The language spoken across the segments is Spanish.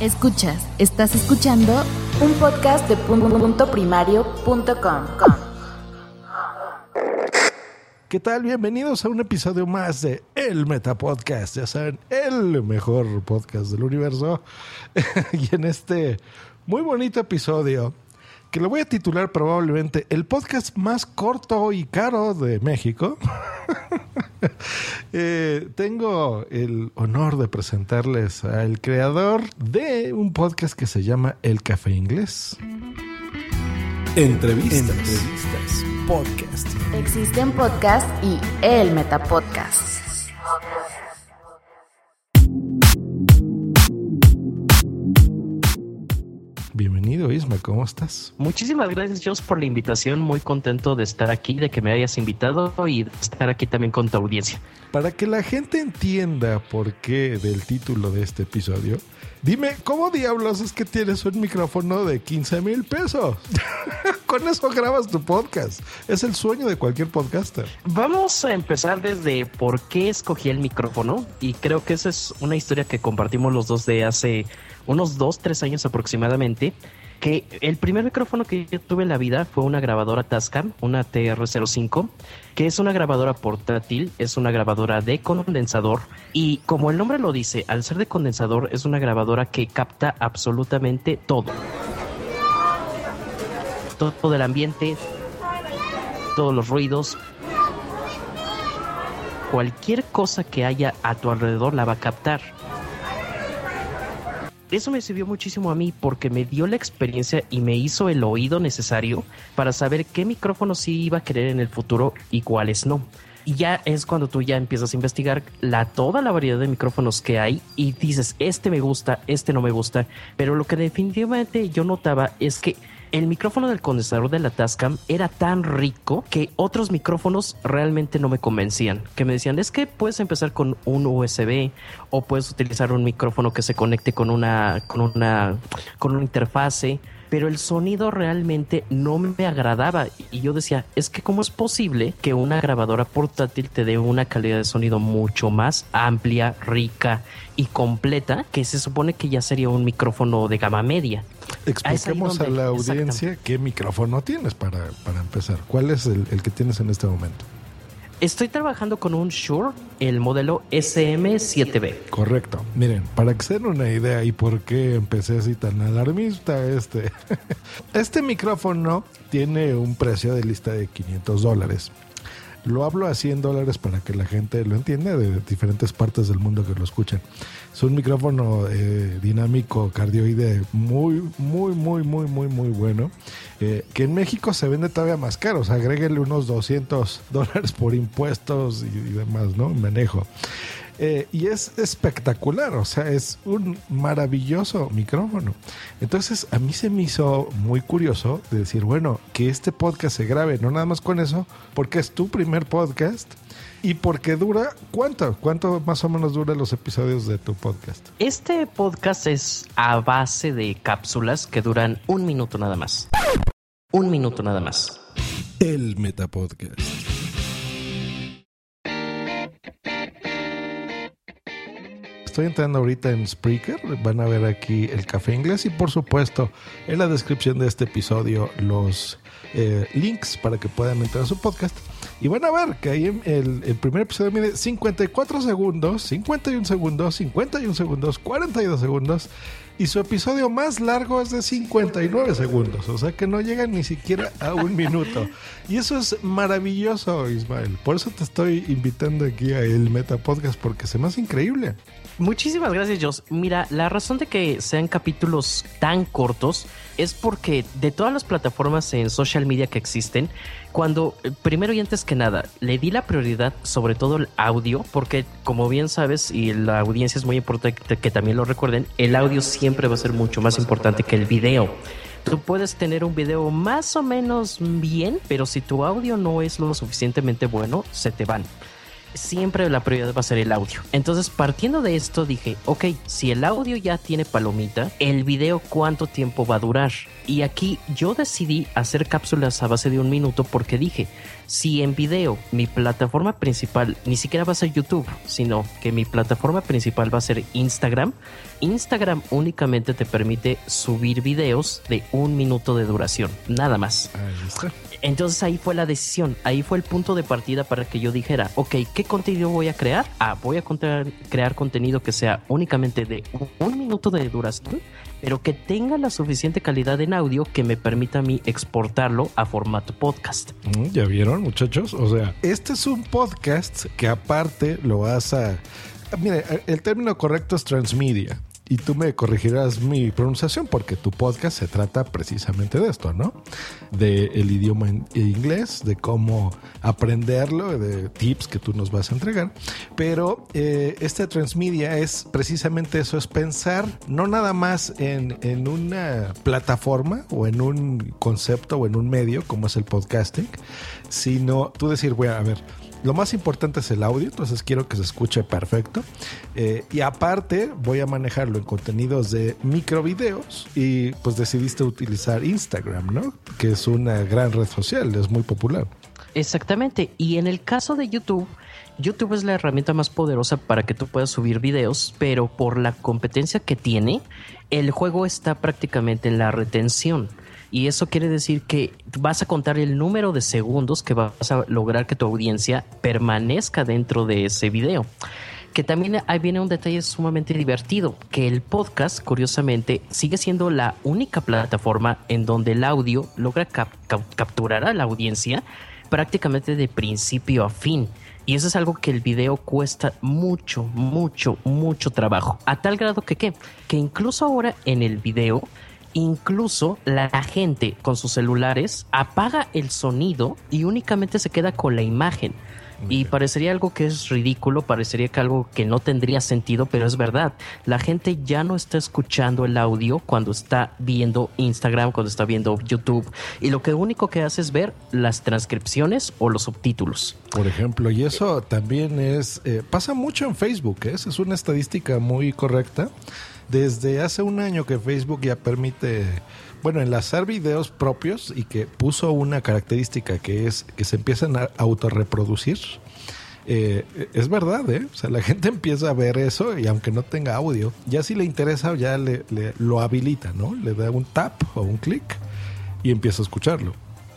Escuchas, estás escuchando un podcast de punto primario.com. ¿Qué tal? Bienvenidos a un episodio más de El Meta Podcast. Ya saben, el mejor podcast del universo. y en este muy bonito episodio, que lo voy a titular probablemente el podcast más corto y caro de México. Eh, tengo el honor de presentarles al creador de un podcast que se llama El Café Inglés. Entrevistas. Entrevistas. Podcast. Existen podcasts y el Metapodcast. Bienvenido, Isma, ¿cómo estás? Muchísimas gracias, Jos, por la invitación. Muy contento de estar aquí, de que me hayas invitado y de estar aquí también con tu audiencia. Para que la gente entienda por qué del título de este episodio, dime, ¿cómo diablos es que tienes un micrófono de 15 mil pesos? con eso grabas tu podcast. Es el sueño de cualquier podcaster. Vamos a empezar desde por qué escogí el micrófono y creo que esa es una historia que compartimos los dos de hace unos dos, tres años aproximadamente, que el primer micrófono que yo tuve en la vida fue una grabadora Tascam, una TR05, que es una grabadora portátil, es una grabadora de condensador y como el nombre lo dice, al ser de condensador es una grabadora que capta absolutamente todo. Todo el ambiente, todos los ruidos, cualquier cosa que haya a tu alrededor la va a captar eso me sirvió muchísimo a mí porque me dio la experiencia y me hizo el oído necesario para saber qué micrófonos sí iba a querer en el futuro y cuáles no. Y ya es cuando tú ya empiezas a investigar la, toda la variedad de micrófonos que hay y dices, este me gusta, este no me gusta. Pero lo que definitivamente yo notaba es que el micrófono del condensador de la Tascam era tan rico que otros micrófonos realmente no me convencían. Que me decían, es que puedes empezar con un USB o puedes utilizar un micrófono que se conecte con una, con una, con una interfase pero el sonido realmente no me agradaba y yo decía, es que cómo es posible que una grabadora portátil te dé una calidad de sonido mucho más amplia, rica y completa, que se supone que ya sería un micrófono de gama media. Expliquemos a la audiencia qué micrófono tienes para, para empezar. ¿Cuál es el, el que tienes en este momento? Estoy trabajando con un Shure, el modelo SM7B. Correcto. Miren, para den una idea y por qué empecé así tan alarmista, este, este micrófono tiene un precio de lista de 500 dólares. Lo hablo a 100 dólares para que la gente lo entienda de diferentes partes del mundo que lo escuchan. Es un micrófono eh, dinámico cardioide muy, muy, muy, muy, muy, muy bueno. Eh, que en México se vende todavía más caro. O sea, agréguenle unos 200 dólares por impuestos y, y demás, ¿no? Manejo. Eh, y es espectacular, o sea, es un maravilloso micrófono. Entonces, a mí se me hizo muy curioso de decir, bueno, que este podcast se grabe, no nada más con eso, porque es tu primer podcast y porque dura, ¿cuánto? ¿Cuánto más o menos dura los episodios de tu podcast? Este podcast es a base de cápsulas que duran un minuto nada más. Un minuto nada más. El Metapodcast. Estoy entrando ahorita en Spreaker, van a ver aquí el café inglés y por supuesto en la descripción de este episodio los eh, links para que puedan entrar a su podcast Y van a ver que ahí el, primer episodio mide 54 segundos, 51 segundos, 51 segundos, 42 segundos. Y su episodio más largo es de 59 segundos. O sea que no llega ni siquiera a un minuto. Y eso es maravilloso, Ismael. Por eso te estoy invitando aquí a el Meta Podcast, porque se me hace increíble. Muchísimas gracias, Jos. Mira, la razón de que sean capítulos tan cortos es porque de todas las plataformas en social media que existen, cuando eh, primero y antes que nada le di la prioridad sobre todo el audio, porque como bien sabes y la audiencia es muy importante que también lo recuerden, el audio siempre va a ser mucho más importante que el video. Tú puedes tener un video más o menos bien, pero si tu audio no es lo suficientemente bueno, se te van siempre la prioridad va a ser el audio. Entonces, partiendo de esto, dije, ok, si el audio ya tiene palomita, el video cuánto tiempo va a durar. Y aquí yo decidí hacer cápsulas a base de un minuto porque dije, si en video mi plataforma principal ni siquiera va a ser YouTube, sino que mi plataforma principal va a ser Instagram, Instagram únicamente te permite subir videos de un minuto de duración, nada más. Ahí está. Entonces ahí fue la decisión, ahí fue el punto de partida para que yo dijera, ok, ¿qué contenido voy a crear? Ah, voy a crear contenido que sea únicamente de un- minuto de duración, pero que tenga la suficiente calidad en audio que me permita a mí exportarlo a formato podcast. Mm, ¿Ya vieron, muchachos? O sea, este es un podcast que aparte lo vas a... Mire, el término correcto es transmedia. Y tú me corregirás mi pronunciación porque tu podcast se trata precisamente de esto, ¿no? De el idioma en inglés, de cómo aprenderlo, de tips que tú nos vas a entregar. Pero eh, este transmedia es precisamente eso, es pensar no nada más en, en una plataforma o en un concepto o en un medio como es el podcasting, sino tú decir, bueno, a ver, lo más importante es el audio, entonces quiero que se escuche perfecto. Eh, y aparte voy a manejarlo en contenidos de microvideos y pues decidiste utilizar Instagram, ¿no? Que es una gran red social, es muy popular. Exactamente. Y en el caso de YouTube, YouTube es la herramienta más poderosa para que tú puedas subir videos, pero por la competencia que tiene, el juego está prácticamente en la retención. Y eso quiere decir que vas a contar el número de segundos que vas a lograr que tu audiencia permanezca dentro de ese video. Que también ahí viene un detalle sumamente divertido, que el podcast, curiosamente, sigue siendo la única plataforma en donde el audio logra cap- cap- capturar a la audiencia prácticamente de principio a fin. Y eso es algo que el video cuesta mucho, mucho, mucho trabajo. A tal grado que qué? Que incluso ahora en el video, incluso la gente con sus celulares apaga el sonido y únicamente se queda con la imagen. Y parecería algo que es ridículo, parecería que algo que no tendría sentido, pero es verdad. La gente ya no está escuchando el audio cuando está viendo Instagram, cuando está viendo YouTube. Y lo que único que hace es ver las transcripciones o los subtítulos. Por ejemplo, y eso también es, eh, pasa mucho en Facebook, ¿eh? Esa es una estadística muy correcta. Desde hace un año que Facebook ya permite, bueno, enlazar videos propios y que puso una característica que es que se empiezan a autorreproducir. Eh, es verdad, ¿eh? O sea, la gente empieza a ver eso y aunque no tenga audio, ya si le interesa, ya le, le- lo habilita, ¿no? Le da un tap o un clic y empieza a escucharlo.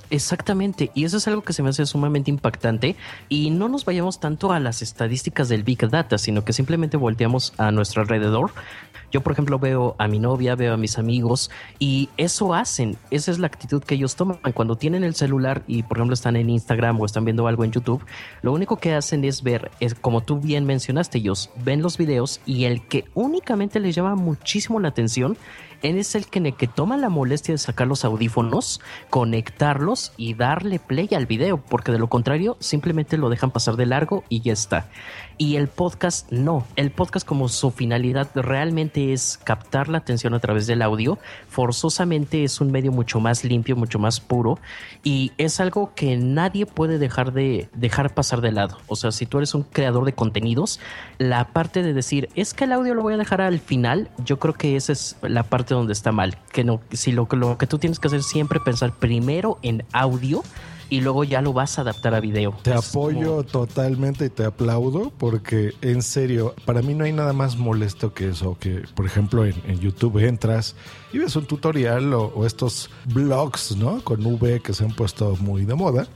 Exactamente, y eso es algo que se me hace sumamente impactante y no nos vayamos tanto a las estadísticas del Big Data, sino que simplemente volteamos a nuestro alrededor. Yo, por ejemplo, veo a mi novia, veo a mis amigos y eso hacen, esa es la actitud que ellos toman. Cuando tienen el celular y, por ejemplo, están en Instagram o están viendo algo en YouTube, lo único que hacen es ver, es, como tú bien mencionaste, ellos ven los videos y el que únicamente les llama muchísimo la atención es el que, que toma la molestia de sacar los audífonos, conectarlos y darle play al video, porque de lo contrario simplemente lo dejan pasar de largo y ya está. Y el podcast no, el podcast como su finalidad realmente es captar la atención a través del audio, forzosamente es un medio mucho más limpio, mucho más puro y es algo que nadie puede dejar de dejar pasar de lado. O sea, si tú eres un creador de contenidos, la parte de decir, es que el audio lo voy a dejar al final, yo creo que esa es la parte donde está mal. Que no, si lo, lo que tú tienes que hacer siempre pensar primero en audio y luego ya lo vas a adaptar a video. Te Es apoyo como- totalmente y te aplaudo porque en serio, para mí no hay nada más molesto que eso, que por ejemplo en, en YouTube entras y ves un tutorial o, o estos blogs, ¿no? Con V que se han puesto muy de moda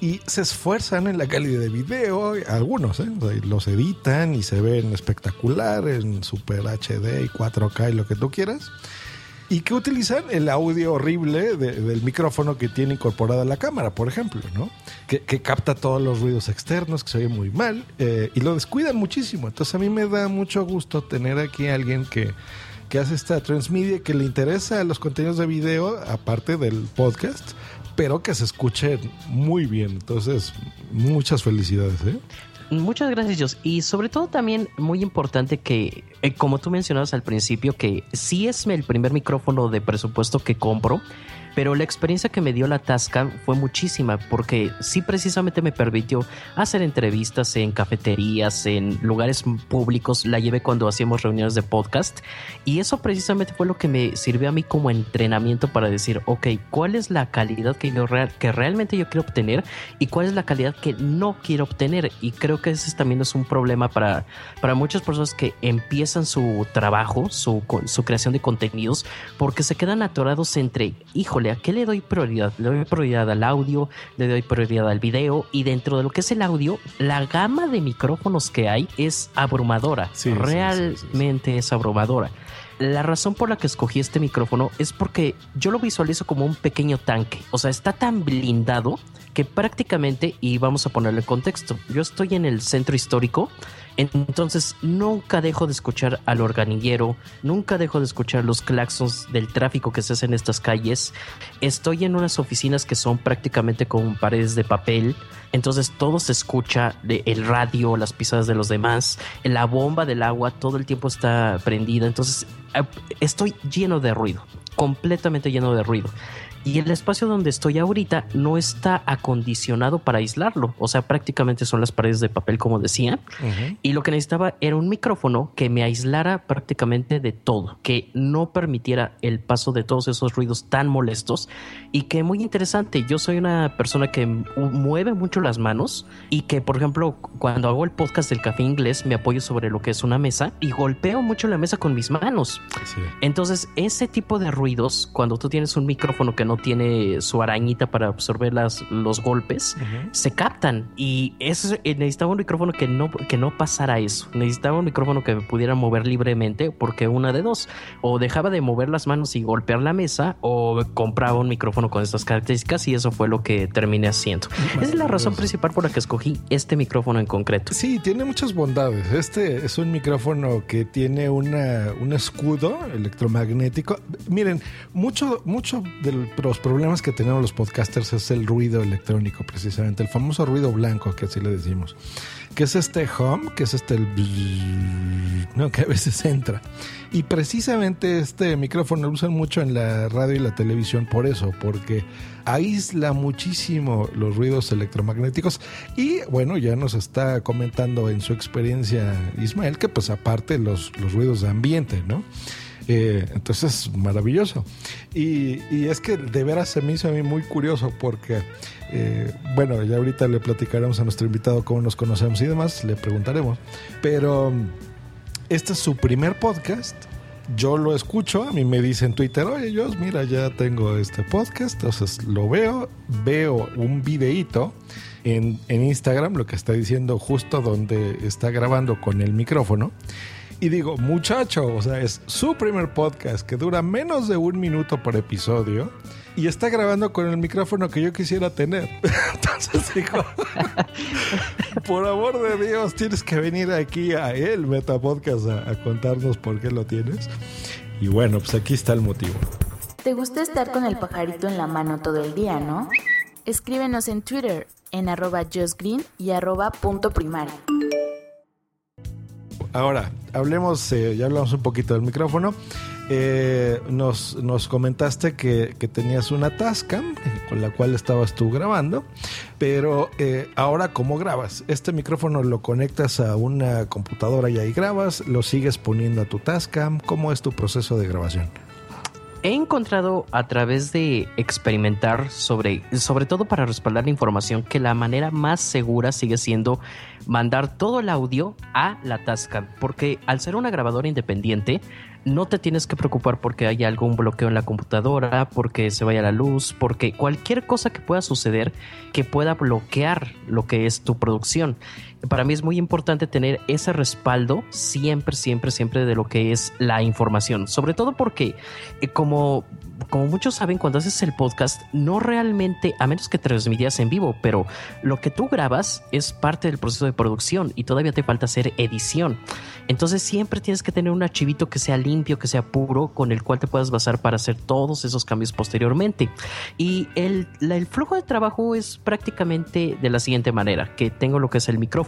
y se esfuerzan en la calidad de video, algunos, ¿eh? O sea, los editan y se ven espectacular en Super HD y 4K y lo que tú quieras. Y que utilizan el audio horrible de- del micrófono que tiene incorporada la cámara, por ejemplo, ¿no? Que, que capta todos los ruidos externos, que se oye muy mal, eh, y lo descuidan muchísimo. Entonces a mí me da mucho gusto tener aquí a alguien que, que hace esta transmedia, que le interesa los contenidos de video, aparte del podcast, pero que se escuche muy bien. Entonces, muchas felicidades, ¿eh? Muchas gracias, Jos. Y sobre todo también muy importante que, eh, como tú mencionabas al principio, que sí es el primer micrófono de presupuesto que compro, pero la experiencia que me dio la Tascam fue muchísima porque sí precisamente me permitió hacer entrevistas en cafeterías, en lugares públicos, la llevé cuando hacíamos reuniones de podcast y eso precisamente fue lo que me sirvió a mí como entrenamiento para decir, ok, ¿cuál es la calidad que, yo real- que realmente yo quiero obtener y cuál es la calidad que no quiero obtener? Y creo que ese también es un problema para, para muchas personas que empiezan su trabajo, su, su creación de contenidos, porque se quedan atorados entre, híjole, ¿a qué le doy prioridad? Le doy prioridad al audio, le doy prioridad al video y dentro de lo que es el audio, la gama de micrófonos que hay es abrumadora. Sí, sí, sí, Realmente sí, sí. realmente es abrumadora. La razón por la que escogí este micrófono es porque yo lo visualizo como un pequeño tanque. O sea, está tan blindado que prácticamente, y vamos a ponerlo en contexto, yo estoy en el centro histórico, entonces nunca dejo de escuchar al organillero, nunca dejo de escuchar los claxons del tráfico que se hace en estas calles. Estoy en unas oficinas que son prácticamente con paredes de papel, entonces todo se escucha, el radio, las pisadas de los demás, la bomba del agua todo el tiempo está prendida, entonces estoy lleno de ruido, completamente lleno de ruido. Y el espacio donde estoy ahorita no está acondicionado para aislarlo, o sea, prácticamente son las paredes de papel como decía, y lo que necesitaba era un micrófono que me aislara prácticamente de todo, que no permitiera el paso de todos esos ruidos tan molestos y que muy interesante, yo soy una persona que mu- mueve mucho las manos y que por ejemplo cuando hago el podcast del café inglés me apoyo sobre lo que es una mesa y golpeo mucho la mesa con mis manos. Sí. Entonces, ese tipo de ruidos, cuando tú tienes un micrófono que no tiene su arañita para absorber las, los golpes, se captan. Y eso, eh, necesitaba un micrófono que no, que no pasara eso. Necesitaba un micrófono que me pudiera mover libremente, porque una de dos, o dejaba de mover las manos y golpear la mesa, o compraba un micrófono con estas características, y eso fue lo que terminé haciendo. Esa es la razón principal por la que escogí este micrófono en concreto. Sí, tiene muchas bondades. Este es un micrófono que tiene una, un escudo electromagnético. Miren, mucho, mucho de los problemas que tenemos los podcasters es el ruido electrónico, precisamente, el famoso ruido blanco, que así le decimos. Que es este hum, que es este el ¿no? que a veces entra. Y precisamente este micrófono lo usan mucho en la radio y la televisión por eso, porque aísla muchísimo los ruidos electromagnéticos. Y bueno, ya nos está comentando en su experiencia Ismael que pues aparte los, los ruidos de ambiente, ¿no? Entonces, maravilloso. Y, y es que de veras se me hizo a mí muy curioso porque, eh, bueno, ya ahorita le platicaremos a nuestro invitado cómo nos conocemos y demás, le preguntaremos. Pero este es su primer podcast. Yo lo escucho, a mí me dice en Twitter, oye, yo, mira, ya tengo este podcast, entonces lo veo, veo un videíto en, en Instagram, lo que está diciendo justo donde está grabando con el micrófono. Y digo, muchacho, o sea, es su primer podcast que dura menos de un minuto por episodio y está grabando con el micrófono que yo quisiera tener. Entonces digo, por amor de Dios, tienes que venir aquí a el Meta Podcast a, a contarnos por qué lo tienes. Y bueno, pues aquí está el motivo. ¿Te gusta estar con el pajarito en la mano todo el día, no? Escríbenos en Twitter en arroba justgreen y arroba punto primario. Ahora, hablemos, eh, ya hablamos un poquito del micrófono. Eh, nos, nos comentaste que, que tenías una Tascam con la cual estabas tú grabando, pero eh, ahora ¿cómo grabas? Este micrófono lo conectas a una computadora y ahí grabas, lo sigues poniendo a tu Tascam, ¿cómo es tu proceso de grabación? He encontrado a través de experimentar sobre, sobre todo para respaldar la información, que la manera más segura sigue siendo mandar todo el audio a la Tascam, porque al ser una grabadora independiente, no te tienes que preocupar porque haya algún bloqueo en la computadora, porque se vaya la luz, porque cualquier cosa que pueda suceder que pueda bloquear lo que es tu producción. Para mí es muy importante tener ese respaldo siempre, siempre, siempre de lo que es la información. Sobre todo porque, eh, como como muchos saben, cuando haces el podcast, no realmente, a menos que transmitías en vivo, pero lo que tú grabas es parte del proceso de producción y todavía te falta hacer edición. Entonces siempre tienes que tener un archivito que sea limpio, que sea puro, con el cual te puedas basar para hacer todos esos cambios posteriormente. Y el, el flujo de trabajo es prácticamente de la siguiente manera, que tengo lo que es el micrófono.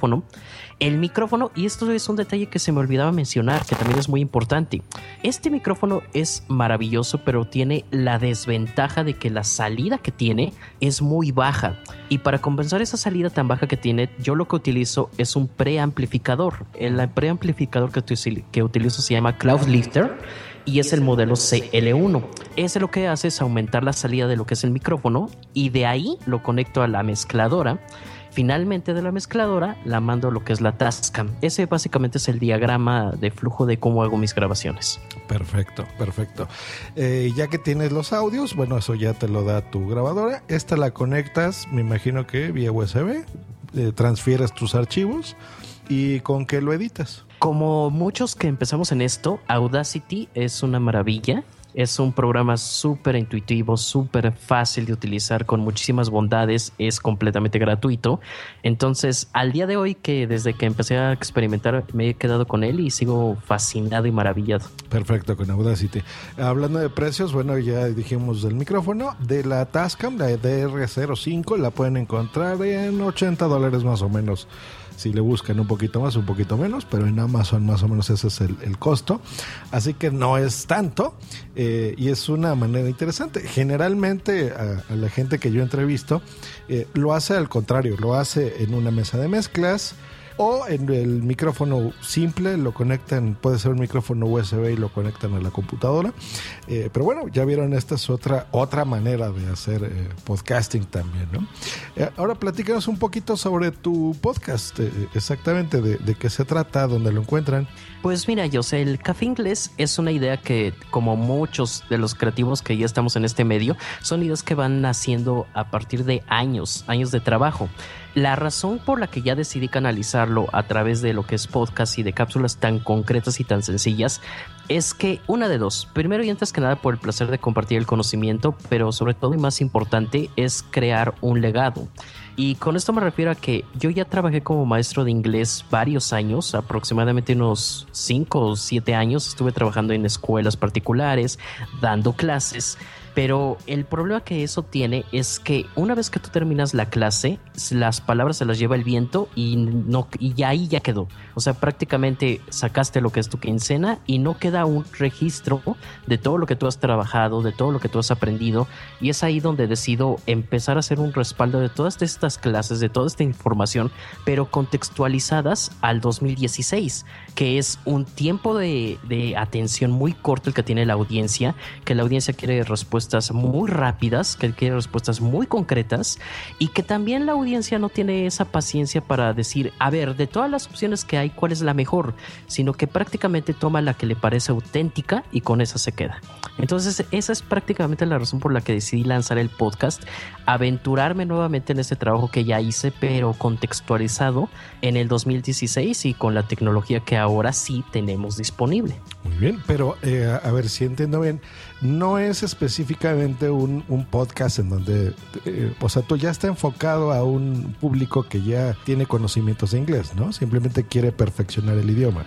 El micrófono, y esto es un detalle que se me olvidaba mencionar, que también es muy importante. Este micrófono es maravilloso, pero tiene la desventaja de que la salida que tiene es muy baja. Y para compensar esa salida tan baja que tiene, yo lo que utilizo es un preamplificador. El preamplificador que, que utilizo se llama Cloud Lifter y es el modelo CL1. Ese lo que hace es aumentar la salida de lo que es el micrófono y de ahí lo conecto a la mezcladora Finalmente de la mezcladora la mando a lo que es la Tascam. Ese básicamente es el diagrama de flujo de cómo hago mis grabaciones. Perfecto, perfecto. Eh, ya que tienes los audios, bueno, eso ya te lo da tu grabadora. Esta la conectas, me imagino que vía USB, eh, transfieres tus archivos y con qué lo editas. Como muchos que empezamos en esto, Audacity es una maravilla es un programa súper intuitivo, súper fácil de utilizar, con muchísimas bondades, es completamente gratuito. Entonces, al día de hoy, que desde que empecé a experimentar, me he quedado con él y sigo fascinado y maravillado. Perfecto, con Audacity. Hablando de precios, bueno, ya dijimos del micrófono, de la Tascam, la DR05, la pueden encontrar en 80 dólares más o menos si le buscan un poquito más, un poquito menos, pero en Amazon más o menos ese es el, costo. Así que no es tanto eh, y es una manera interesante. Generalmente a, la gente que yo entrevisto eh, lo hace al contrario, lo hace en una mesa de mezclas o en el micrófono simple lo conectan, puede ser un micrófono USB y lo conectan a la computadora. Eh, pero bueno, ya vieron, esta es otra, otra manera de hacer eh, podcasting también, ¿no? Ahora platícanos un poquito sobre tu podcast, exactamente de, de, qué se trata, dónde lo encuentran. Pues mira, yo sé, el café inglés es una idea que, como muchos de los creativos que ya estamos en este medio, son ideas que van naciendo a partir de años, años de trabajo. La razón por la que ya decidí canalizarlo a través de lo que es podcast y de cápsulas tan concretas y tan sencillas es que una de dos, primero y antes que nada por el placer de compartir el conocimiento, pero sobre todo y más importante es crear un legado. Y con esto me refiero a que yo ya trabajé como maestro de inglés varios años, aproximadamente unos 5 o 7 años estuve trabajando en escuelas particulares, dando clases. Pero el problema que eso tiene es que una vez que tú terminas la clase, las palabras se las lleva el viento y no y ahí ya quedó. O sea, prácticamente sacaste lo que es tu quincena y no queda un registro de todo lo que tú has trabajado, de todo lo que tú has aprendido. Y es ahí donde decido empezar a hacer un respaldo de todas estas clases, de toda esta información, pero contextualizadas al 2016, que es un tiempo de, de atención muy corto el que tiene la audiencia, que la audiencia quiere respuestas respuestas muy rápidas, que quiere respuestas muy concretas y que también la audiencia no tiene esa paciencia para decir, a ver, de todas las opciones que hay, ¿cuál es la mejor? Sino que prácticamente toma la que le parece auténtica y con esa se queda. Entonces, esa es prácticamente la razón por la que decidí lanzar el podcast, aventurarme nuevamente en este trabajo que ya hice, pero contextualizado en el 2016 y con la tecnología que ahora sí tenemos disponible. Muy bien, pero eh, a ver si entiendo bien, no es específicamente un, podcast en donde, eh, o sea, tú ya está enfocado a un público que ya tiene conocimientos de inglés, ¿no? Simplemente quiere perfeccionar el idioma.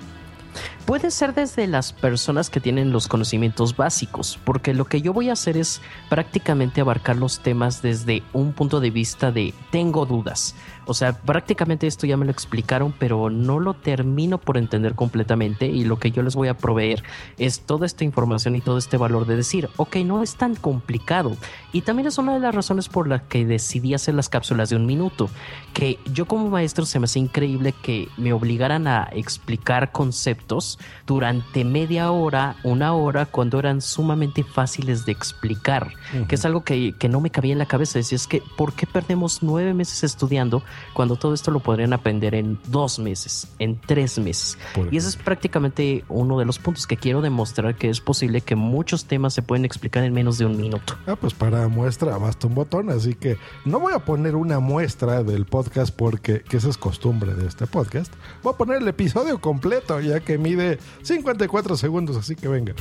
Puede ser desde las personas que tienen los conocimientos básicos, porque lo que yo voy a hacer es prácticamente abarcar los temas desde un punto de vista de tengo dudas. O sea, prácticamente esto ya me lo explicaron, pero no lo termino por entender completamente y lo que yo les voy a proveer es toda esta información y todo este valor de decir, ok, no es tan complicado. Y también es una de las razones por las que decidí hacer las cápsulas de un minuto, que yo como maestro se me hace increíble que me obligaran a explicar conceptos durante media hora, una hora, cuando eran sumamente fáciles de explicar, que es algo que, que no me cabía en la cabeza. Decía, es que, ¿por qué perdemos nueve meses estudiando cuando todo esto lo podrían aprender en dos meses, en tres meses? Por Y ese es prácticamente uno de los puntos que quiero demostrar que es posible que muchos temas se pueden explicar en menos de un minuto. Ah, pues para muestra basta un botón, así que no voy a poner una muestra del podcast porque que esa es costumbre de este podcast. Voy a poner el episodio completo ya que mide 54 segundos, así que venga.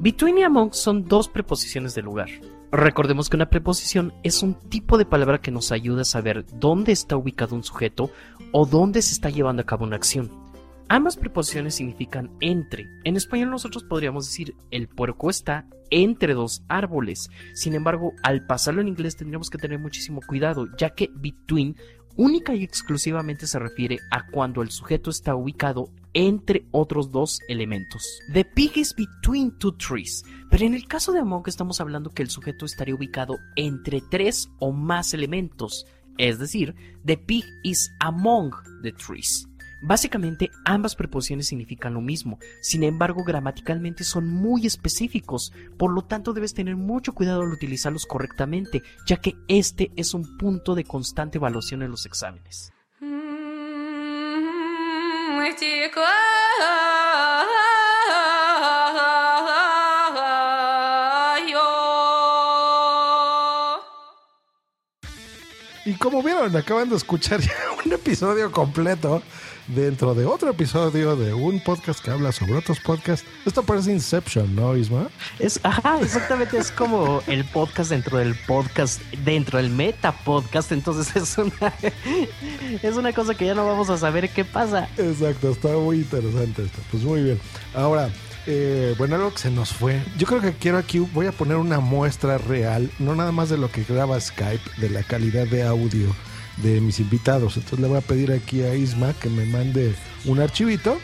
Between y among son dos preposiciones de lugar. Recordemos que una preposición es un tipo de palabra que nos ayuda a saber dónde está ubicado un sujeto o dónde se está llevando a cabo una acción. Ambas preposiciones significan entre. En español nosotros podríamos decir el puerco está entre dos árboles. Sin embargo, al pasarlo en inglés tendríamos que tener muchísimo cuidado, ya que between única y exclusivamente se refiere a cuando el sujeto está ubicado entre otros dos elementos. The pig is between two trees. Pero en el caso de among estamos hablando que el sujeto estaría ubicado entre tres o más elementos. Es decir, the pig is among the trees. Básicamente ambas preposiciones significan lo mismo, sin embargo gramaticalmente son muy específicos, por lo tanto debes tener mucho cuidado al utilizarlos correctamente, ya que este es un punto de constante evaluación en los exámenes. Y como vieron, acaban de escuchar ya un episodio completo dentro de otro episodio de un podcast que habla sobre otros podcasts. Esto parece Inception, ¿no, Isma? Es, ajá, exactamente, es como el podcast dentro del podcast, dentro del meta podcast, entonces es una, es una cosa que ya no vamos a saber qué pasa. Exacto, está muy interesante esto. Pues muy bien. Ahora, eh, bueno, algo que se nos fue. Yo creo que quiero aquí, voy a poner una muestra real, no nada más de lo que graba Skype, de la calidad de audio de mis invitados. Entonces le voy a pedir aquí a Isma que me mande un archivito.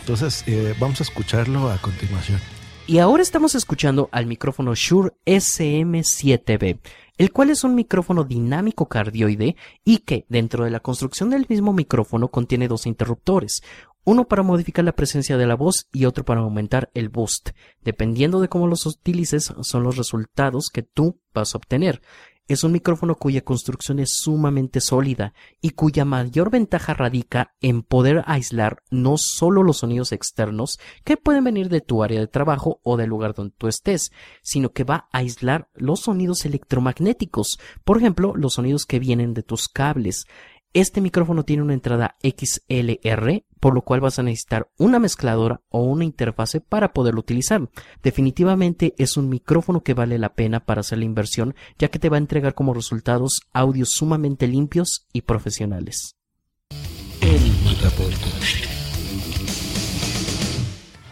Entonces eh, vamos a escucharlo a continuación. Y ahora estamos escuchando al micrófono Shure SM7B, el cual es un micrófono dinámico cardioide y que dentro de la construcción del mismo micrófono contiene dos interruptores, uno para modificar la presencia de la voz y otro para aumentar el boost. Dependiendo de cómo los utilices, son los resultados que tú vas a obtener. Es un micrófono cuya construcción es sumamente sólida y cuya mayor ventaja radica en poder aislar no solo los sonidos externos que pueden venir de tu área de trabajo o del lugar donde tú estés, sino que va a aislar los sonidos electromagnéticos, por ejemplo, los sonidos que vienen de tus cables. Este micrófono tiene una entrada XLR, por lo cual vas a necesitar una mezcladora o una interfase para poderlo utilizar. Definitivamente es un micrófono que vale la pena para hacer la inversión, ya que te va a entregar como resultados audios sumamente limpios y profesionales.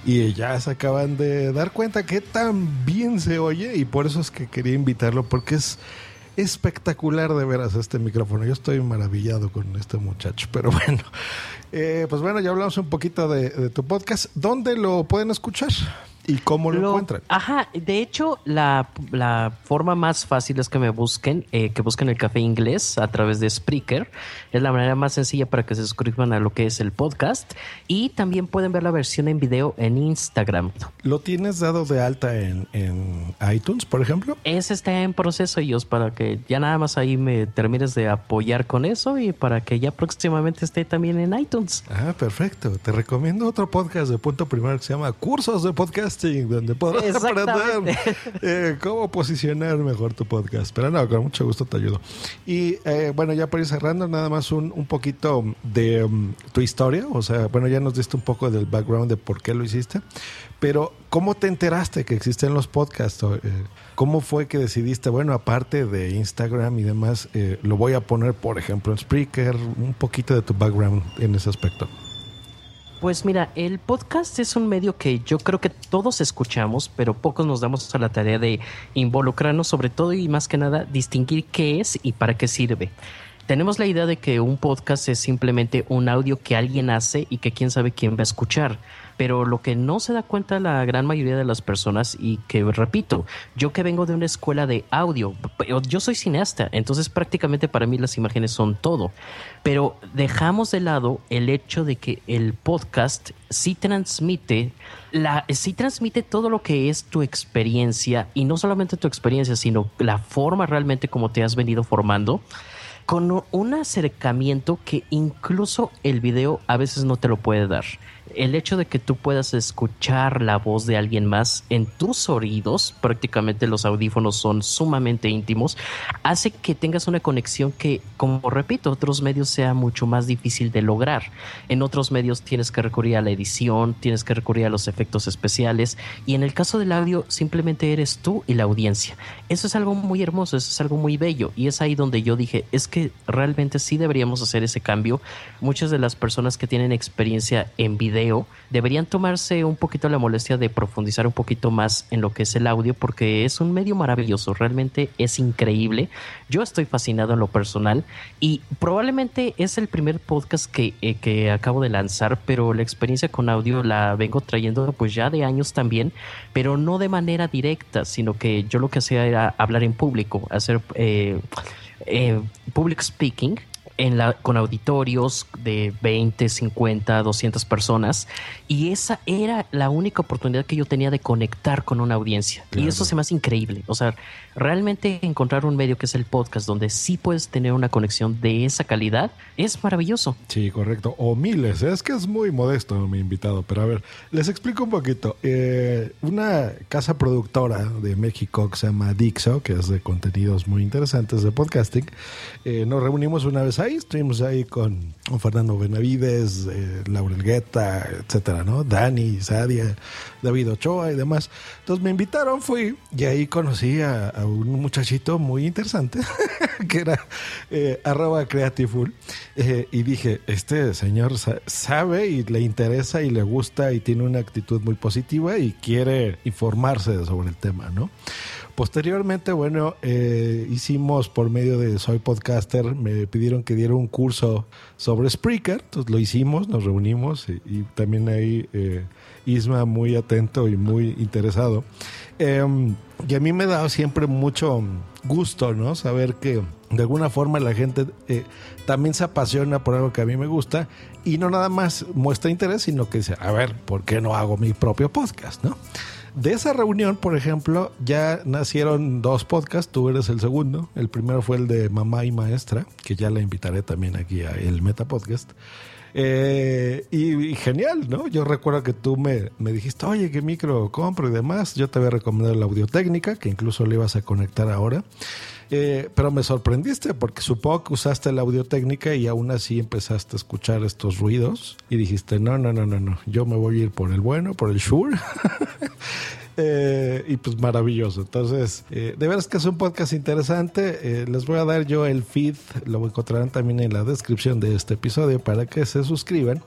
Y ya se acaban de dar cuenta que tan bien se oye y por eso es que quería invitarlo porque es espectacular de veras este micrófono. Yo estoy maravillado con este muchacho, pero bueno. Eh, pues bueno, ya hablamos un poquito de, de tu podcast. ¿Dónde lo pueden escuchar? ¿Y cómo lo, Lo- encuentran? Ajá, de hecho, la, la forma más fácil es que me busquen, eh, que busquen el café inglés a través de Spreaker. Es la manera más sencilla para que se suscriban a lo que es el podcast. Y también pueden ver la versión en video en Instagram. ¿Lo tienes dado de alta en, en iTunes, por ejemplo? Ese está en proceso, ellos, para que ya nada más ahí me termines de apoyar con eso y para que ya próximamente esté también en iTunes. Ah, perfecto. Te recomiendo otro podcast de punto primero que se llama Cursos de Podcasting, donde podrás aprender eh, cómo posicionar mejor tu podcast. Pero no, con mucho gusto te ayudo. Y eh, bueno, ya para ir cerrando, nada más un, un poquito de um, tu historia. O sea, bueno, ya nos diste un poco del background de por qué lo hiciste. Pero, ¿cómo te enteraste que existen los podcasts? Eh, ¿Cómo fue que decidiste, bueno, aparte de Instagram y demás, eh, lo voy a poner, por ejemplo, en Spreaker? Un poquito de tu background en ese aspecto. Pues mira, el podcast es un medio que yo creo que todos escuchamos, pero pocos nos damos a la tarea de involucrarnos sobre todo y más que nada distinguir qué es y para qué sirve. tenemos la idea de que un podcast es simplemente un audio que alguien hace y que quién sabe quién va a escuchar. Pero lo que no se da cuenta la gran mayoría de las personas y que repito, yo que vengo de una escuela de audio, yo soy cineasta, entonces prácticamente para mí las imágenes son todo. Pero dejamos de lado el hecho de que el podcast sí transmite la sí transmite todo lo que es tu experiencia y no solamente tu experiencia, sino la forma realmente como te has venido formando con un acercamiento que incluso el video a veces no te lo puede dar el hecho de que tú puedas escuchar la voz de alguien más en tus oídos, prácticamente los audífonos son sumamente íntimos, hace que tengas una conexión que, como repito, otros medios sea mucho más difícil de lograr. En otros medios tienes que recurrir a la edición, tienes que recurrir a los efectos especiales y en el caso del audio simplemente eres tú y la audiencia. Eso es algo muy hermoso, eso es algo muy bello y es ahí donde yo dije, es que realmente sí deberíamos hacer ese cambio. Muchas de las personas que tienen experiencia en video deberían tomarse un poquito la molestia de profundizar un poquito más en lo que es el audio porque es un medio maravilloso, realmente es increíble. Yo estoy fascinado en lo personal y probablemente es el primer podcast que, eh, que acabo de lanzar, pero la experiencia con audio la vengo trayendo pues ya de años también, pero no de manera directa, sino que yo lo que hacía era hablar en público, hacer... Eh, eh, public speaking en la, con auditorios de 20, 50, 200 personas. Y esa era la única oportunidad que yo tenía de conectar con una audiencia. Y eso se me hace increíble. O sea, realmente encontrar un medio que es el podcast donde sí puedes tener una conexión de esa calidad es maravilloso. Sí, correcto. O miles. Es que es muy modesto mi invitado. Pero a ver, les explico un poquito. Eh, una casa productora de México que se llama Dixo, que es de contenidos muy interesantes de podcasting, eh, nos reunimos una vez ahí estuvimos ahí con, Fernando Benavides, eh, Laurel Guetta, etcétera, ¿no? Dani, Sadia, David Ochoa y demás. Entonces me invitaron, fui y ahí conocí a, un muchachito muy interesante que era eh, arroba creativeful eh, y dije, este señor sabe y le interesa y le gusta y tiene una actitud muy positiva y quiere informarse sobre el tema, ¿no? Posteriormente, bueno, eh, hicimos por medio de Soy Podcaster, me pidieron que diera un curso sobre Spreaker, entonces lo hicimos, nos reunimos y, también ahí eh, Isma muy atento y muy interesado. Em, y a mí me da siempre mucho gusto, ¿no? Saber que de alguna forma la gente eh, también se apasiona por algo que a mí me gusta y no nada más muestra interés, sino que dice, a ver, ¿por qué no hago mi propio podcast, ¿no? De esa reunión, por ejemplo, ya nacieron dos podcasts. Tú eres el segundo. El primero fue el de Mamá y Maestra, que ya la invitaré también aquí a el Meta Podcast. Eh, y, genial, ¿no? Yo recuerdo que tú me, me, dijiste, oye, ¿qué micro compro y demás? Yo te había recomendado la audio técnica, que incluso le ibas a conectar ahora. Eh, pero me sorprendiste porque supongo que usaste la audio técnica y aún así empezaste a escuchar estos ruidos y dijiste, no, no, no, no, no, yo me voy a ir por el bueno, por el Shure. Eh, y pues maravilloso. Entonces, eh, de veras que es un podcast interesante. les voy a dar yo el feed, lo encontrarán también en la descripción de este episodio para que se suscriban.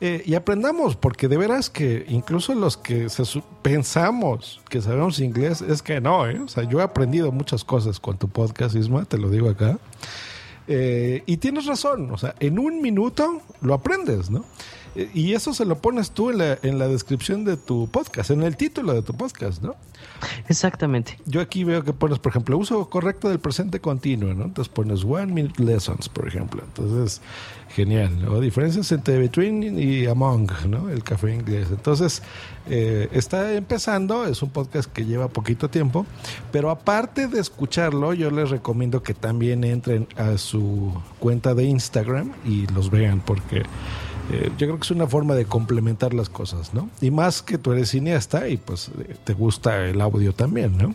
Eh, y aprendamos, porque de veras que incluso los que pensamos que sabemos inglés, es que no, ¿eh? O sea, yo he aprendido muchas cosas con tu podcast, Isma, te lo digo acá. Eh, y tienes razón, o sea, en un minuto lo aprendes, ¿no? Y eso se lo pones tú en la, en la descripción de tu podcast, en el título de tu podcast, ¿no? Exactamente. Yo aquí veo que pones, por ejemplo, uso correcto del presente continuo, ¿no? Entonces pones one minute lessons, por ejemplo. Entonces, genial, ¿no? Diferencias entre between y among, ¿no? El café inglés. Entonces, eh, está empezando, es un podcast que lleva poquito tiempo, pero aparte de escucharlo, yo les recomiendo que también entren a su cuenta de Instagram y los vean, porque eh, yo creo que es una forma de complementar las cosas, ¿no? Y más que tú eres cineasta y pues eh, te gusta el audio también, ¿no?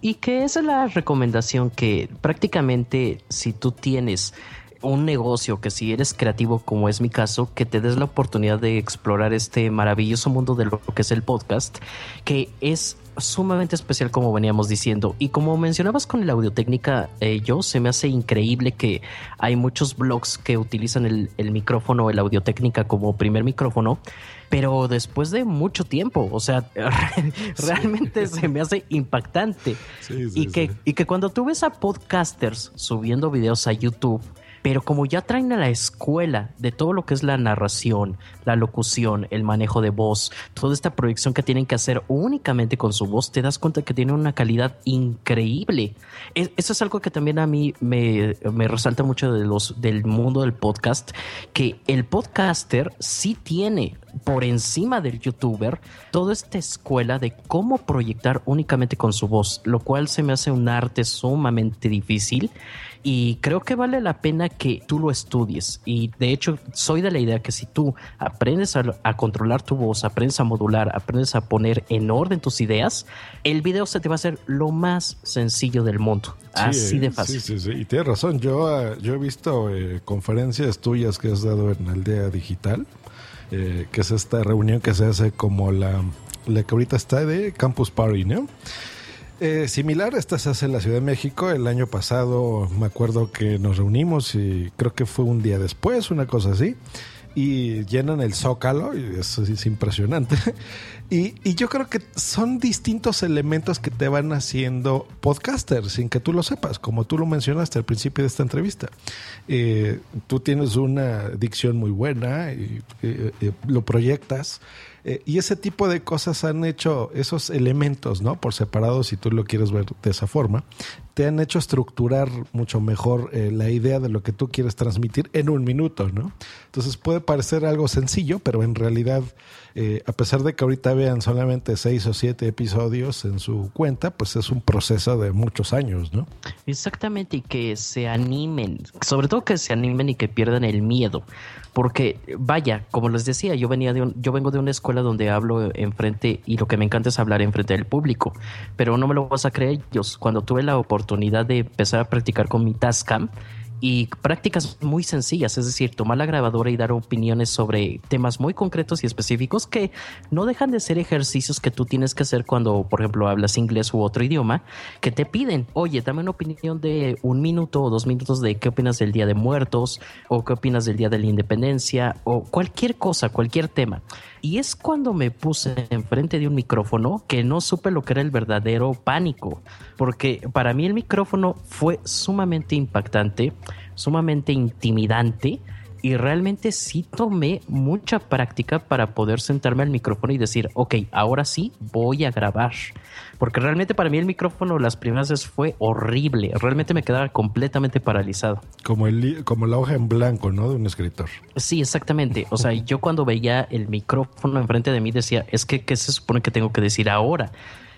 Y que esa es la recomendación que prácticamente si tú tienes un negocio que si eres creativo como es mi caso, que te des la oportunidad de explorar este maravilloso mundo de lo que es el podcast, que es sumamente especial como veníamos diciendo. Y como mencionabas con el Audio-Técnica, eh, yo se me hace increíble que hay muchos blogs que utilizan el, el micrófono, el Audio-Técnica como primer micrófono, pero después de mucho tiempo, o sea, realmente se me hace impactante. Sí, sí, y, que, y que cuando tú ves a podcasters subiendo videos a YouTube, pero como ya traen a la escuela de todo lo que es la narración, la locución, el manejo de voz, toda esta proyección que tienen que hacer únicamente con su voz, te das cuenta que tienen una calidad increíble. Es- Eso es algo que también a mí me, me resalta mucho de los, del mundo del podcast, que el podcaster sí tiene por encima del youtuber toda esta escuela de cómo proyectar únicamente con su voz, lo cual se me hace un arte sumamente difícil y creo que vale la pena que tú lo estudies. Y de hecho, soy de la idea que si tú aprendes a, a controlar tu voz, aprendes a modular, aprendes a poner en orden tus ideas, el video se te va a hacer lo más sencillo del mundo. Así de fácil. Sí, sí, sí. Y tienes razón. Yo, ah, yo he visto eh, conferencias tuyas que has dado en Aldea Digital, eh, que es esta reunión que se hace como la, la que ahorita está de Campus Party, ¿no? Eh, similar, esta se hace en la Ciudad de México. El año pasado me acuerdo que nos reunimos y creo que fue un día después, una cosa así. Y llenan el zócalo, y eso es impresionante. Y, y yo creo que son distintos elementos que te van haciendo podcaster sin que tú lo sepas, como tú lo mencionaste al principio de esta entrevista. Eh, tú tienes una dicción muy buena y eh, eh, lo proyectas. Eh, y ese tipo de cosas han hecho esos elementos, ¿no? Por separado, si tú lo quieres ver de esa forma, te han hecho estructurar mucho mejor eh, la idea de lo que tú quieres transmitir en un minuto, ¿no? Entonces puede parecer algo sencillo, pero en realidad, eh, a pesar de que ahorita vean solamente seis o siete episodios en su cuenta, pues es un proceso de muchos años, ¿no? Exactamente, y que se animen, sobre todo que se animen y que pierdan el miedo. Porque, vaya, como les decía, yo venía de un, yo vengo de una escuela donde hablo enfrente y lo que me encanta es hablar enfrente del público. Pero no me lo vas a creer, yo cuando tuve la oportunidad de empezar a practicar con mi Tascam, y prácticas muy sencillas, es decir, tomar la grabadora y dar opiniones sobre temas muy concretos y específicos que no dejan de ser ejercicios que tú tienes que hacer cuando, por ejemplo, hablas inglés u otro idioma, que te piden, oye, dame una opinión de un minuto o dos minutos de qué opinas del Día de Muertos o qué opinas del Día de la Independencia o cualquier cosa, cualquier tema. Y es cuando me puse enfrente de un micrófono que no supe lo que era el verdadero pánico, porque para mí el micrófono fue sumamente impactante, sumamente intimidante y realmente sí tomé mucha práctica para poder sentarme al micrófono y decir, ok, ahora sí voy a grabar. Porque realmente para mí el micrófono las primeras veces fue horrible, realmente me quedaba completamente paralizado. Como, el, como la hoja en blanco, ¿no? De un escritor. Sí, exactamente. O sea, yo cuando veía el micrófono enfrente de mí decía, es que, ¿qué se supone que tengo que decir ahora?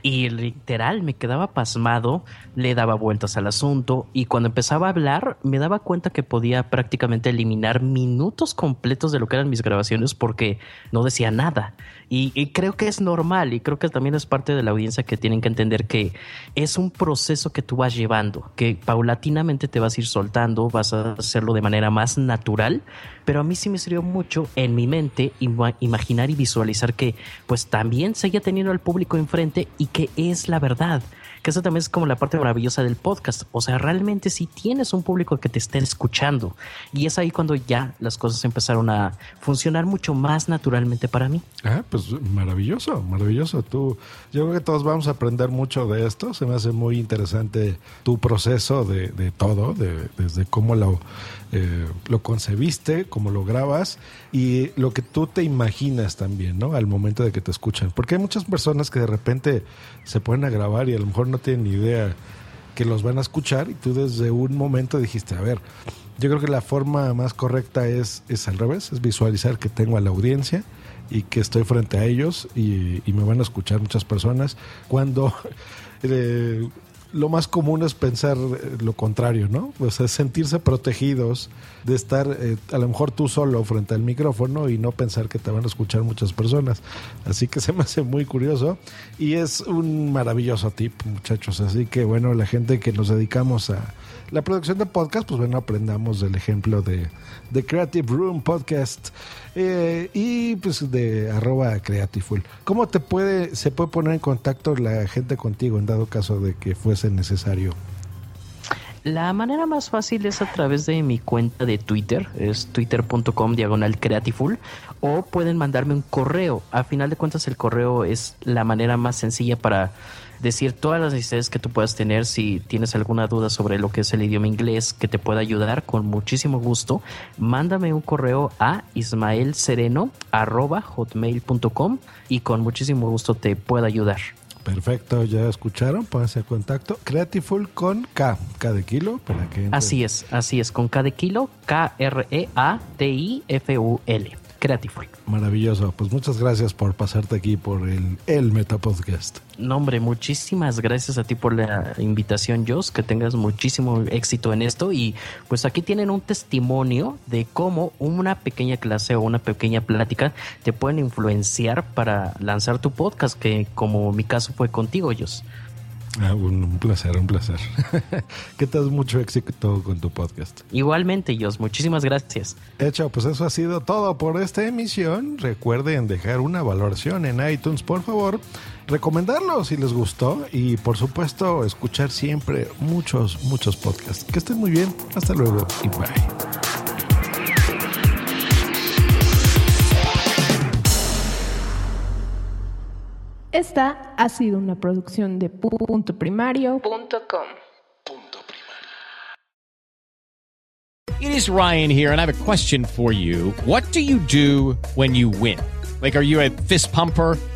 Y literal me quedaba pasmado, le daba vueltas al asunto y cuando empezaba a hablar me daba cuenta que podía prácticamente eliminar minutos completos de lo que eran mis grabaciones porque no decía nada. Y, creo que es normal y creo que también es parte de la audiencia que tienen que entender que es un proceso que tú vas llevando, que paulatinamente te vas a ir soltando, vas a hacerlo de manera más natural, pero a mí sí me sirvió mucho en mi mente ima- imaginar y visualizar que pues también seguía teniendo al público enfrente y que es la verdad. Que eso también es como la parte maravillosa del podcast. O sea, realmente sí tienes un público que te esté escuchando. Y es ahí cuando ya las cosas empezaron a funcionar mucho más naturalmente para mí. Ah, pues maravilloso, maravilloso. Tú, yo creo que todos vamos a aprender mucho de esto. Se me hace muy interesante tu proceso de, de todo, de- desde cómo lo, eh, lo concebiste, cómo lo grabas y lo que tú te imaginas también, ¿no? Al momento de que te escuchan. Porque hay muchas personas que de repente se ponen a grabar y a lo mejor no tienen ni idea que los van a escuchar y tú desde un momento dijiste, a ver, yo creo que la forma más correcta es, es al revés, es visualizar que tengo a la audiencia y que estoy frente a ellos y, y me van a escuchar muchas personas cuando eh, lo más común es pensar eh, lo contrario, ¿no? O sea, sentirse protegidos de estar eh, a lo mejor tú solo frente al micrófono y no pensar que te van a escuchar muchas personas. Así que se me hace muy curioso y es un maravilloso tip, muchachos. Así que bueno, la gente que nos dedicamos a la producción de podcast, pues bueno, aprendamos del ejemplo de, de Creative Room Podcast eh, y pues de arroba Creativeful. ¿Cómo te puede, se puede poner en contacto la gente contigo en dado caso de que fuese necesario? La manera más fácil es a través de mi cuenta de Twitter, es twitter.com diagonal creatiful, o pueden mandarme un correo. A final de cuentas el correo es la manera más sencilla para decir todas las necesidades que tú puedas tener. Si tienes alguna duda sobre lo que es el idioma inglés que te pueda ayudar, con muchísimo gusto, mándame un correo a ismaelsereno.hotmail.com y con muchísimo gusto te puedo ayudar. Perfecto, ya escucharon, pónganse en contacto. Creatiful con K, K de kilo, para que... Así es, así es, con K de kilo, K-R-E-A-T-I-F-U-L. Creatiful. Maravilloso, pues muchas gracias por pasarte aquí por el, el Metapodcast. No, hombre, muchísimas gracias a ti por la invitación, Jos. Que tengas muchísimo éxito en esto. Y pues aquí tienen un testimonio de cómo una pequeña clase o una pequeña plática te pueden influenciar para lanzar tu podcast, que como mi caso fue contigo, Jos. Ah, un, un placer, un placer. que te mucho éxito con tu podcast. Igualmente, Jos, muchísimas gracias. Hecho, pues eso ha sido todo por esta emisión. Recuerden dejar una valoración en iTunes, por favor. Recomendarlo si les gustó y por supuesto escuchar siempre muchos, muchos podcasts. Que estén muy bien. Hasta luego y bye. Esta ha sido una producción de punto primario.com. It is Ryan here, and I have a question for you. What do you do when you win? Like, are you a fist pumper?